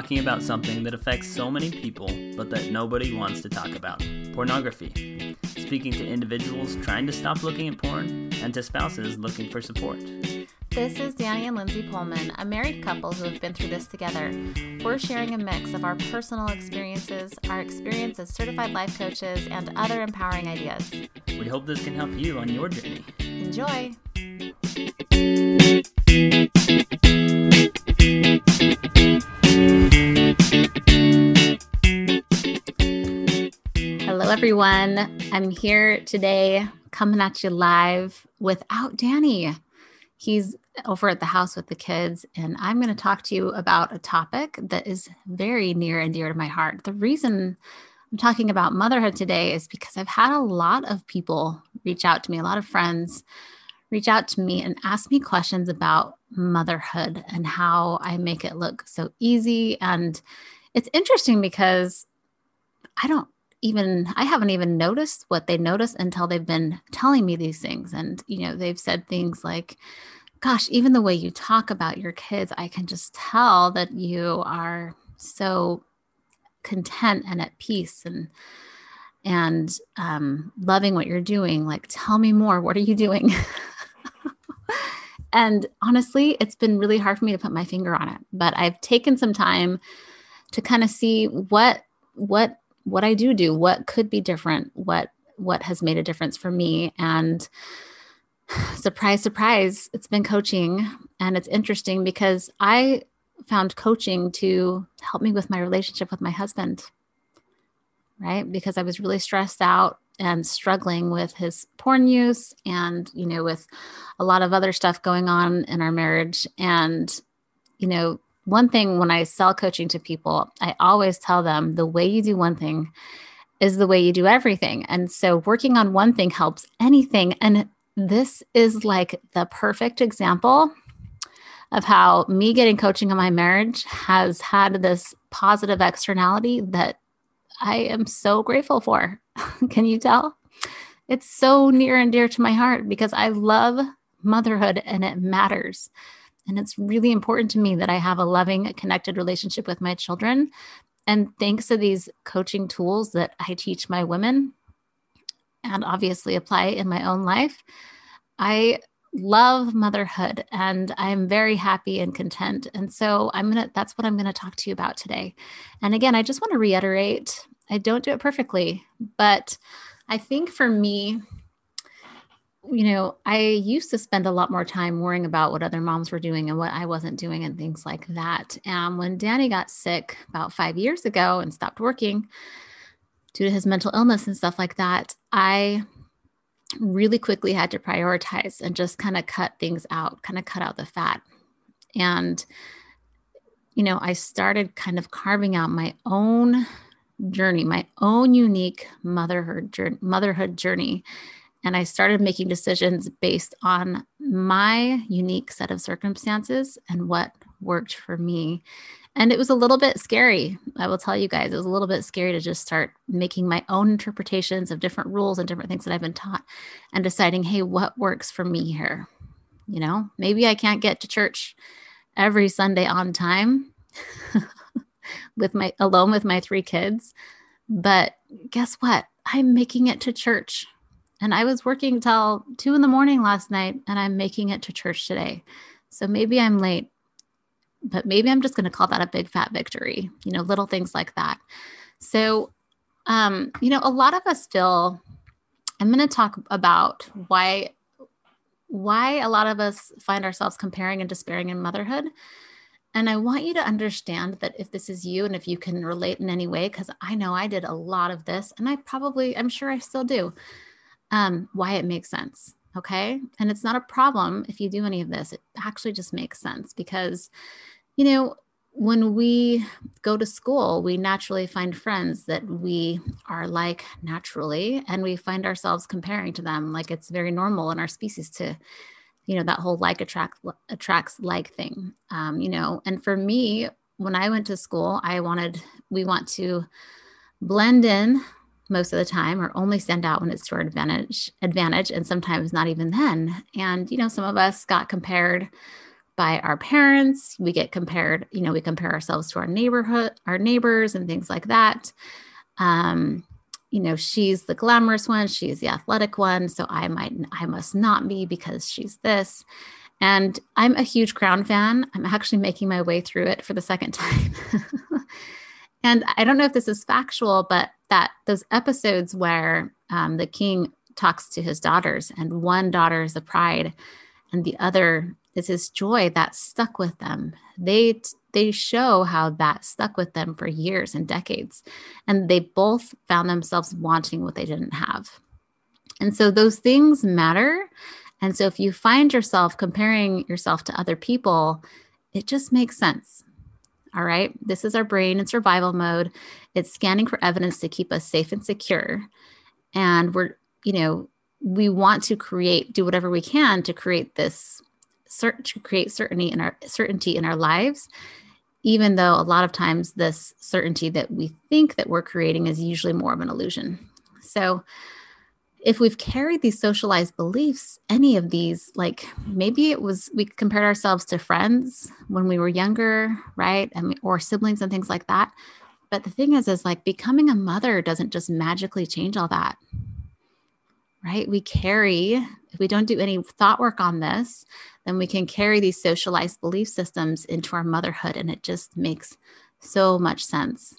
talking about something that affects so many people, but that nobody wants to talk about pornography. Speaking to individuals trying to stop looking at porn and to spouses looking for support. This is Danny and Lindsay Poelman, a married couple who have been through this together. We're sharing a mix of our personal experiences, our experience as certified life coaches, and other empowering ideas. We hope this can help you on your journey. Enjoy! Hello, everyone. I'm here today coming at you live without Danny. He's over at the house with the kids, and I'm going to talk to you about a topic that is very near and dear to my heart. The reason I'm talking about motherhood today is because I've had a lot of people reach out to me, a lot of friends reach out to me and ask me questions about motherhood and how I make it look so easy. And it's interesting because I don't even I haven't even noticed what they notice until they've been telling me these things. And you know, they've said things like, gosh, even the way you talk about your kids, I can just tell that you are so content and at peace and and um, loving what you're doing. Like, tell me more. What are you doing? and honestly, it's been really hard for me to put my finger on it. But I've taken some time to kind of see what what what I do do, what could be different, what what has made a difference for me and surprise surprise, it's been coaching and it's interesting because I found coaching to help me with my relationship with my husband. Right? Because I was really stressed out and struggling with his porn use and you know with a lot of other stuff going on in our marriage and you know one thing when I sell coaching to people, I always tell them the way you do one thing is the way you do everything. And so working on one thing helps anything. And this is like the perfect example of how me getting coaching on my marriage has had this positive externality that I am so grateful for. Can you tell? It's so near and dear to my heart because I love motherhood and it matters. And it's really important to me that I have a loving, connected relationship with my children. And thanks to these coaching tools that I teach my women and obviously apply in my own life, I love motherhood and I'm very happy and content. And so I'm going to, that's what I'm going to talk to you about today. And again, I just want to reiterate I don't do it perfectly, but I think for me, you know, I used to spend a lot more time worrying about what other moms were doing and what I wasn't doing and things like that. And when Danny got sick about five years ago and stopped working due to his mental illness and stuff like that, I really quickly had to prioritize and just kind of cut things out, kind of cut out the fat. And, you know, I started kind of carving out my own journey, my own unique motherhood journey, motherhood journey and I started making decisions based on my unique set of circumstances and what worked for me. And it was a little bit scary. I will tell you guys, it was a little bit scary to just start making my own interpretations of different rules and different things that I've been taught and deciding, hey, what works for me here? You know, maybe I can't get to church every Sunday on time with my alone with my three kids. But guess what? I'm making it to church and I was working till two in the morning last night and I'm making it to church today. So maybe I'm late, but maybe I'm just going to call that a big fat victory, you know, little things like that. So, um, you know, a lot of us feel, I'm going to talk about why why a lot of us find ourselves comparing and despairing in motherhood. And I want you to understand that if this is you and if you can relate in any way, because I know I did a lot of this and I probably, I'm sure I still do um, why it makes sense. Okay. And it's not a problem if you do any of this. It actually just makes sense because, you know, when we go to school, we naturally find friends that we are like naturally, and we find ourselves comparing to them. Like it's very normal in our species to, you know, that whole like attract attracts like thing. Um, you know, and for me, when I went to school, I wanted we want to blend in most of the time or only send out when it's to our advantage advantage and sometimes not even then and you know some of us got compared by our parents. We get compared, you know, we compare ourselves to our neighborhood, our neighbors, and things like that. Um, you know, she's the glamorous one, she's the athletic one, so I might, I must not be because she's this. And I'm a huge Crown fan. I'm actually making my way through it for the second time. And I don't know if this is factual, but that those episodes where um, the king talks to his daughters, and one daughter is the pride, and the other is his joy that stuck with them. They they show how that stuck with them for years and decades, and they both found themselves wanting what they didn't have. And so those things matter. And so if you find yourself comparing yourself to other people, it just makes sense. All right. This is our brain in survival mode. It's scanning for evidence to keep us safe and secure. And we're, you know, we want to create, do whatever we can to create this to create certainty in our certainty in our lives even though a lot of times this certainty that we think that we're creating is usually more of an illusion so if we've carried these socialized beliefs any of these like maybe it was we compared ourselves to friends when we were younger right? And we, or siblings and things like that. But the thing is is like becoming a mother doesn't just magically change all that right? We carry if we don't do any thought work on this then we can carry these socialized belief systems into our motherhood and it just makes so much sense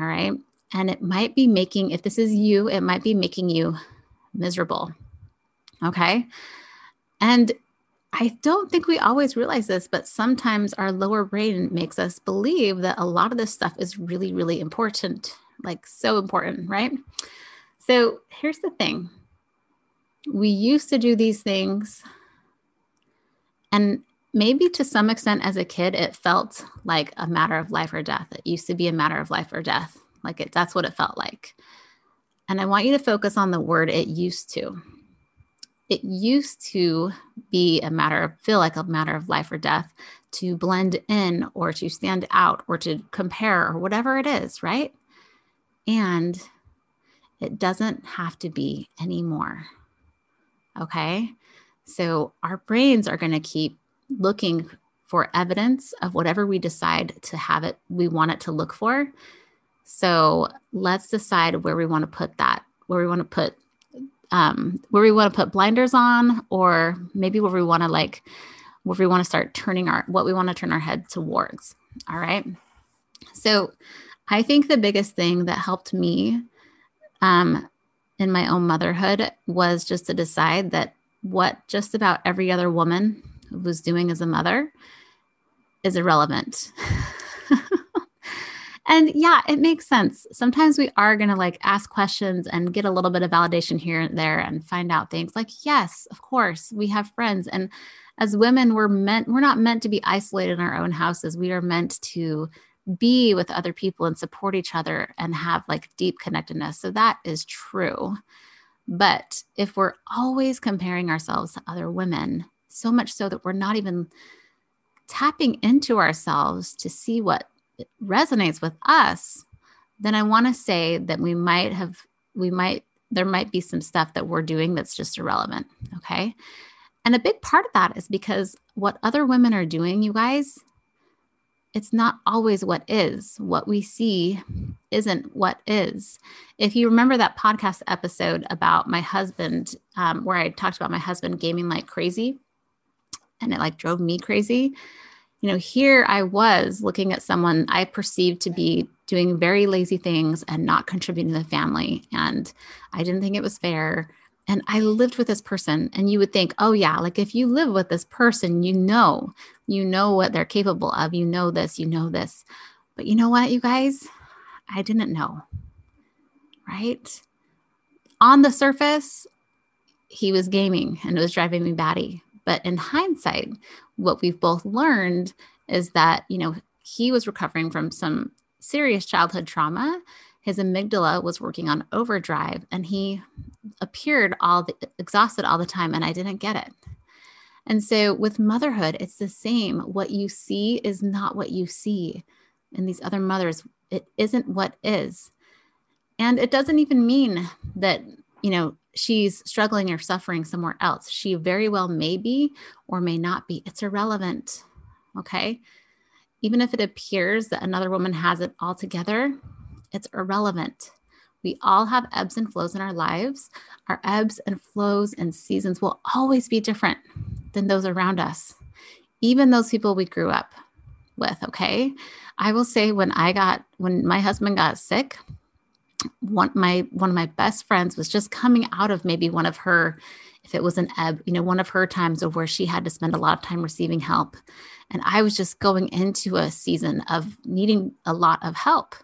all right? And it might be making if this is you it might be making you miserable. Okay. And I don't think we always realize this, but sometimes our lower brain makes us believe that a lot of this stuff is really, really important, like so important, right? So here's the thing we used to do these things, and maybe to some extent as a kid, it felt like a matter of life or death. It used to be a matter of life or death. Like it, that's what it felt like. And I want you to focus on the word it used to. It used to be a matter of, feel like a matter of life or death to blend in or to stand out or to compare or whatever it is, right? And it doesn't have to be anymore. Okay. So our brains are going to keep looking for evidence of whatever we decide to have it, we want it to look for. So let's decide where we want to put that, where we want to put, um, where we want to put blinders on, or maybe where we want to like, where we want to start turning our, what we want to turn our head towards. All right. So I think the biggest thing that helped me um, in my own motherhood was just to decide that what just about every other woman was doing as a mother is irrelevant. And yeah, it makes sense. Sometimes we are going to like ask questions and get a little bit of validation here and there and find out things like, yes, of course, we have friends. And as women, we're meant, we're not meant to be isolated in our own houses. We are meant to be with other people and support each other and have like deep connectedness. So that is true. But if we're always comparing ourselves to other women, so much so that we're not even tapping into ourselves to see what resonates with us, then I want to say that we might have, we might, there might be some stuff that we're doing that's just irrelevant. Okay. And a big part of that is because what other women are doing, you guys, it's not always what is. What we see isn't what is. If you remember that podcast episode about my husband, um, where I talked about my husband gaming like crazy and it like drove me crazy, you know, here I was looking at someone I perceived to be doing very lazy things and not contributing to the family. And I didn't think it was fair. And I lived with this person. And you would think, oh, yeah, like if you live with this person, you know, you know what they're capable of. You know this, you know this. But you know what, you guys? I didn't know. Right? On the surface, he was gaming and it was driving me batty. But in hindsight, what we've both learned is that, you know, he was recovering from some serious childhood trauma. His amygdala was working on overdrive and he appeared all the, exhausted all the time and I didn't get it. And so with motherhood, it's the same. What you see is not what you see. in these other mothers, it isn't what is. And it doesn't even mean that, you know, she's struggling or suffering somewhere else. She very well may be or may not be. It's irrelevant. Okay. Even if it appears that another woman has it all together, it's irrelevant. We all have ebbs and flows in our lives. Our ebbs and flows and seasons will always be different than those around us, even those people we grew up with. Okay. I will say when I got, when my husband got sick, one my one of my best friends was just coming out of maybe one of her if it was an ebb you know one of her times of where she had to spend a lot of time receiving help. And i was just going into a season of needing a lot of help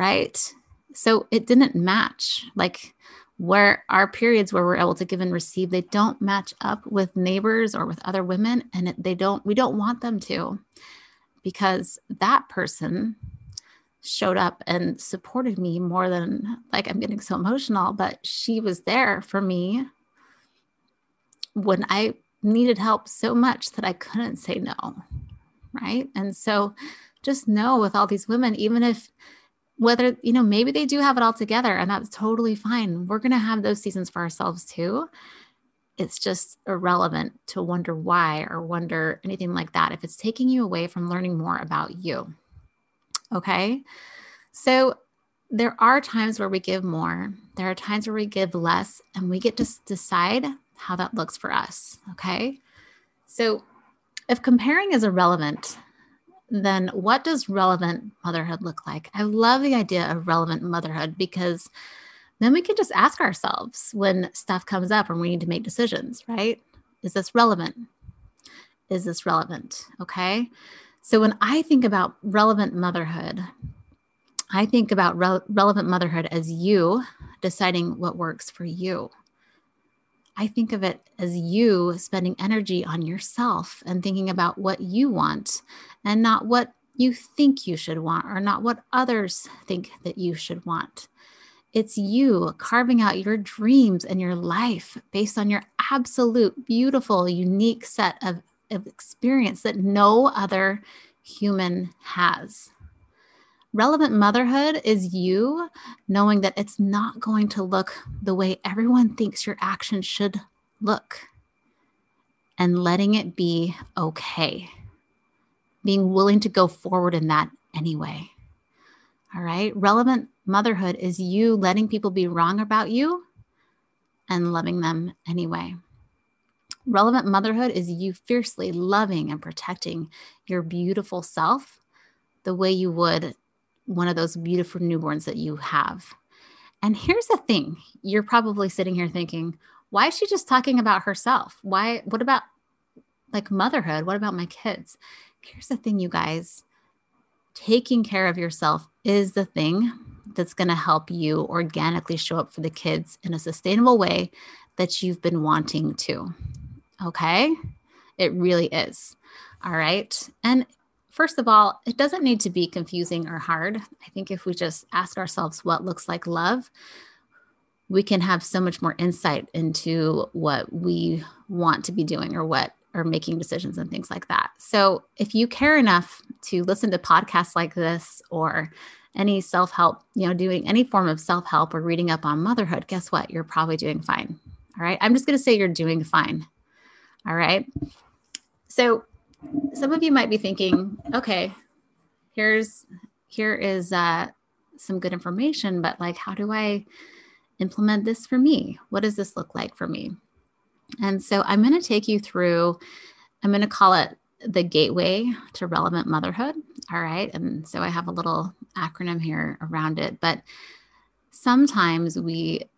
right? So it didn't match like where our periods where we're able to give and receive they don't match up with neighbors or with other women and they don't we don't want them to because that person showed up and supported me more than like I'm getting so emotional, but she was there for me when I needed help so much that I couldn't say no. Right. And so just know with all these women, even if whether, you know, maybe they do have it all together and that's totally fine. We're going to have those seasons for ourselves too. It's just irrelevant to wonder why or wonder anything like that if it's taking you away from learning more about you. Okay. So there are times where we give more, there are times where we give less, and we get to decide how that looks for us. Okay. So if comparing is irrelevant, then what does relevant motherhood look like? I love the idea of relevant motherhood because then we can just ask ourselves when stuff comes up and we need to make decisions, right? Is this relevant? Is this relevant? Okay. So when I think about relevant motherhood, I think about re- relevant motherhood as you deciding what works for you. I think of it as you spending energy on yourself and thinking about what you want and not what you think you should want or not what others think that you should want. It's you carving out your dreams and your life based on your absolute beautiful, unique set of of experience that no other human has. Relevant motherhood is you knowing that it's not going to look the way everyone thinks your action should look and letting it be okay. Being willing to go forward in that anyway. All right. Relevant motherhood is you letting people be wrong about you and loving them anyway. Relevant motherhood is you fiercely loving and protecting your beautiful self the way you would one of those beautiful newborns that you have. And here's the thing you're probably sitting here thinking, why is she just talking about herself? Why, what about like motherhood? What about my kids? Here's the thing, you guys taking care of yourself is the thing that's going to help you organically show up for the kids in a sustainable way that you've been wanting to. Okay. It really is. All right. And first of all, it doesn't need to be confusing or hard. I think if we just ask ourselves what looks like love, we can have so much more insight into what we want to be doing or what or making decisions and things like that. So, if you care enough to listen to podcasts like this or any self-help, you know, doing any form of self-help or reading up on motherhood, guess what? You're probably doing fine. All right? I'm just going to say you're doing fine. All right. So some of you might be thinking, okay, here's here is uh, some good information, but like, how do I implement this for me? What does this look like for me? And so I'm going to take you through. I'm going to call it the gateway to relevant motherhood. All right. And so I have a little acronym here around it, but sometimes we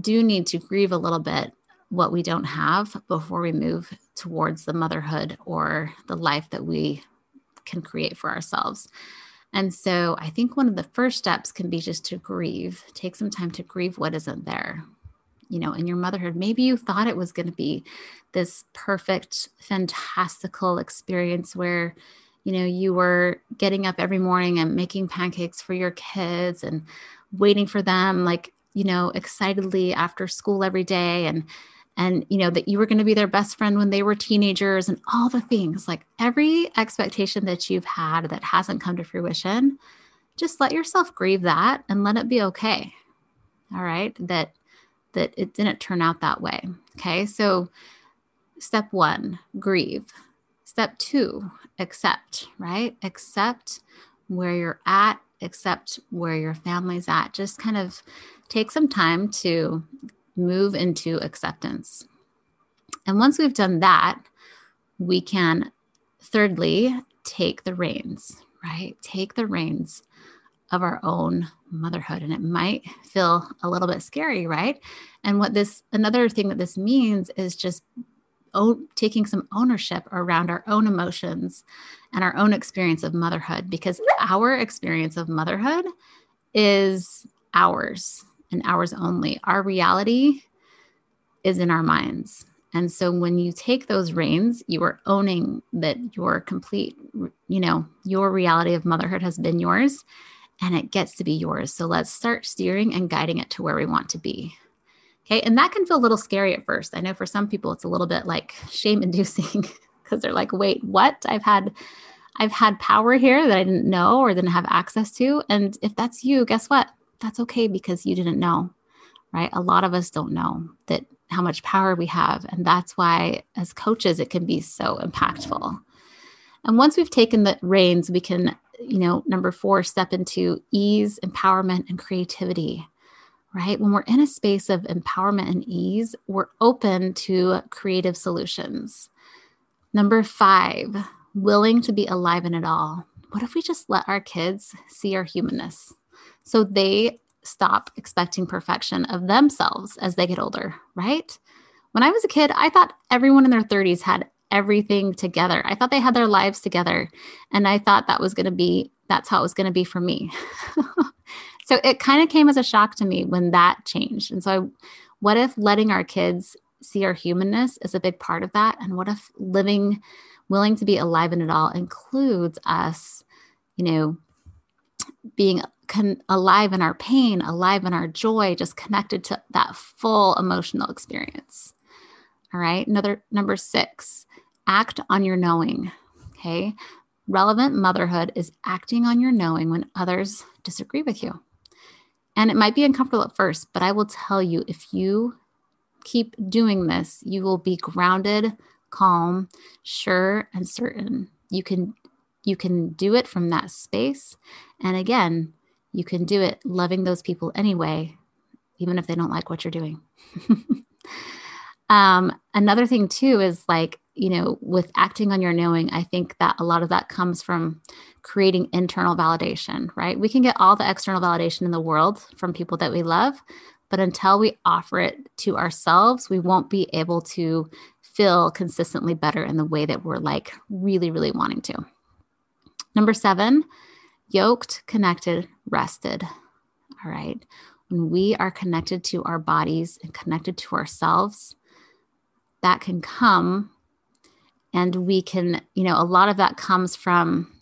do need to grieve a little bit what we don't have before we move towards the motherhood or the life that we can create for ourselves. And so I think one of the first steps can be just to grieve, take some time to grieve what isn't there. You know, in your motherhood, maybe you thought it was going to be this perfect, fantastical experience where, you know, you were getting up every morning and making pancakes for your kids and waiting for them, like, you know, excitedly after school every day and and you know that you were going to be their best friend when they were teenagers and all the things like every expectation that you've had that hasn't come to fruition just let yourself grieve that and let it be okay all right that that it didn't turn out that way. Okay. So, step one, grieve. Step two, accept, right? Accept where you're at, accept where your family's at. Just kind of take some time to move into acceptance. And once we've done that, we can, thirdly, take the reins, right? Take the reins of our own motherhood. And it might feel a little bit scary, right? And what this, another thing that this means is just own, taking some ownership around our own emotions and our own experience of motherhood, because our experience of motherhood is ours and ours only. Our reality is in our minds. And so when you take those reins, you are owning that your complete, you know, your reality of motherhood has been yours and it gets to be yours. So let's start steering and guiding it to where we want to be. Okay. And that can feel a little scary at first. I know for some people it's a little bit like shame inducing because they're like, wait, what? I've had I've had power here that I didn't know or didn't have access to. And if that's you, guess what? That's okay because you didn't know. Right? A lot of us don't know that how much power we have. And that's why as coaches it can be so impactful. And once we've taken the reins, we can, you know, number 4 step into ease, empowerment and creativity right? When we're in a space of empowerment and ease, we're open to creative solutions. Number five, willing to be alive in it all. What if we just let our kids see our humanness so they stop expecting perfection of themselves as they get older, right? When I was a kid, I thought everyone in their 30s had everything together. I thought they had their lives together. And I thought that was going to be, that's how it was going to be for me. so it kind of came as a shock to me when that changed. And so, I, what if letting our kids see our humanness is a big part of that? And what if living, willing to be alive in it all includes us, you know, being con- alive in our pain, alive in our joy, just connected to that full emotional experience. All right. Another number six, act on your knowing. Okay. Relevant motherhood is acting on your knowing when others disagree with you. And it might be uncomfortable at first, but I will tell you if you keep doing this, you will be grounded, calm, sure, and certain. You can you can do it from that space. And again, you can do it loving those people anyway, even if they don't like what you're doing. um, another thing too is like, you know, with acting on your knowing, I think that a lot of that comes from creating internal validation, right? We can get all the external validation in the world from people that we love, but until we offer it to ourselves, we won't be able to feel consistently better in the way that we're like really, really wanting to. Number seven, yoked, connected, rested. All right. When we are connected to our bodies and connected to ourselves, that can come and we can, you know, a lot of that comes from,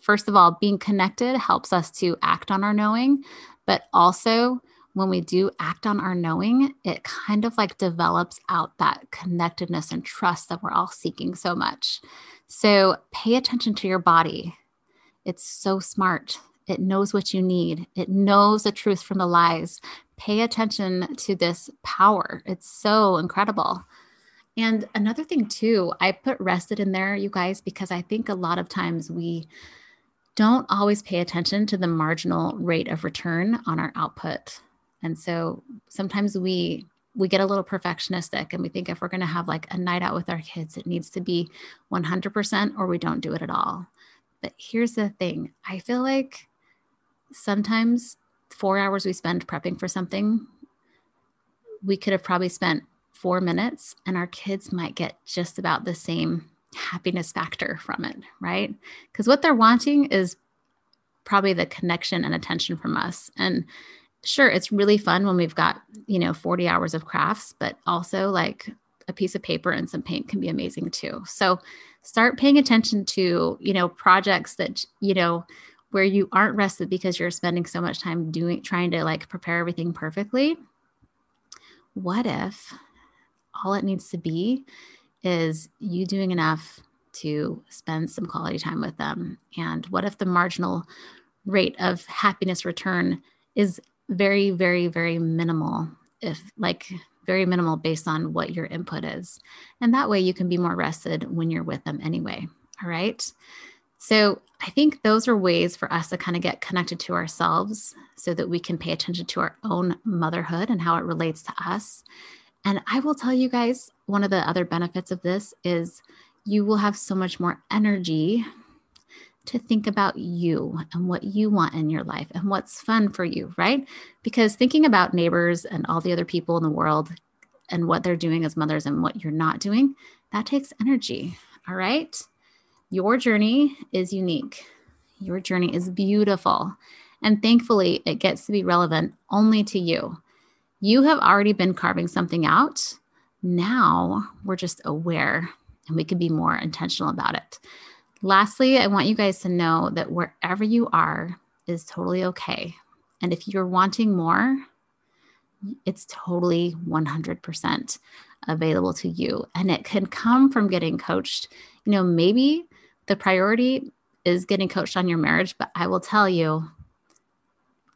first of all, being connected helps us to act on our knowing, but also when we do act on our knowing, it kind of like develops out that connectedness and trust that we're all seeking so much. So pay attention to your body. It's so smart. It knows what you need, it knows the truth from the lies. Pay attention to this power. It's so incredible. And another thing, too, I put rested in there, you guys, because I think a lot of times we don't always pay attention to the marginal rate of return on our output. And so sometimes we we get a little perfectionistic and we think if we're going to have like a night out with our kids it needs to be 100% or we don't do it at all. But here's the thing, I feel like sometimes 4 hours we spend prepping for something we could have probably spent 4 minutes and our kids might get just about the same happiness factor from it, right? Cuz what they're wanting is probably the connection and attention from us. And sure, it's really fun when we've got, you know, 40 hours of crafts, but also like a piece of paper and some paint can be amazing too. So start paying attention to, you know, projects that, you know, where you aren't rested because you're spending so much time doing trying to like prepare everything perfectly. What if all it needs to be is you doing enough to spend some quality time with them? And what if the marginal rate of happiness return is very, very, very minimal. if like very minimal based on what your input is. And that way you can be more rested when you're with them anyway. All right. So I think those are ways for us to kind of get connected to ourselves so that we can pay attention to our own motherhood and how it relates to us. And I will tell you guys, one of the other benefits of this is you will have so much more energy to think about you and what you want in your life and what's fun for you, right? Because thinking about neighbors and all the other people in the world and what they're doing as mothers and what you're not doing, that takes energy. All right. Your journey is unique. Your journey is beautiful. And thankfully, it gets to be relevant only to you. You have already been carving something out. Now we're just aware and we can be more intentional about it. Lastly, I want you guys to know that wherever you are is totally okay. And if you're wanting more, it's totally 100% available to you. And it can come from getting coached. You know, maybe the priority is getting coached on your marriage, but I will tell you,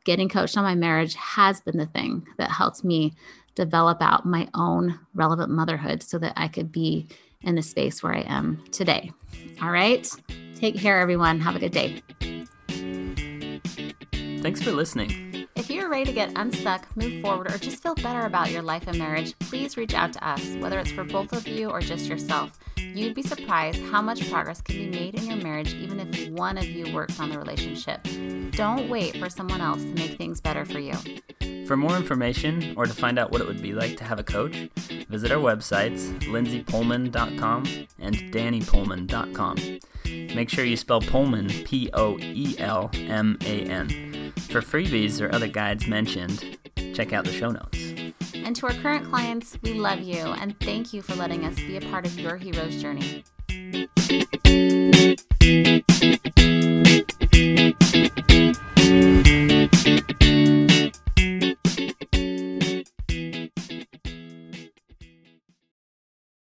getting coached on my marriage has been the thing that helped me develop out my own relevant motherhood so that I could be in the space where I am today. All right. Take care, everyone. Have a good day. Thanks for listening. You're ready to get unstuck, move forward, or just feel better about your life and marriage, please reach out to us, whether it's for both of you or just yourself. You'd be surprised how much progress can be made in your marriage even if one of you works on the relationship. Don't wait for someone else to make things better for you. For more information or to find out what it would be like to have a coach, visit our websites, lindsaypoelman.com and dannypoelman.com. Make sure you spell Poelman, P O E L M A N. For freebies or other guides mentioned, check out the show notes. And to our current clients, we love you and thank you for letting us be a part of your hero's journey.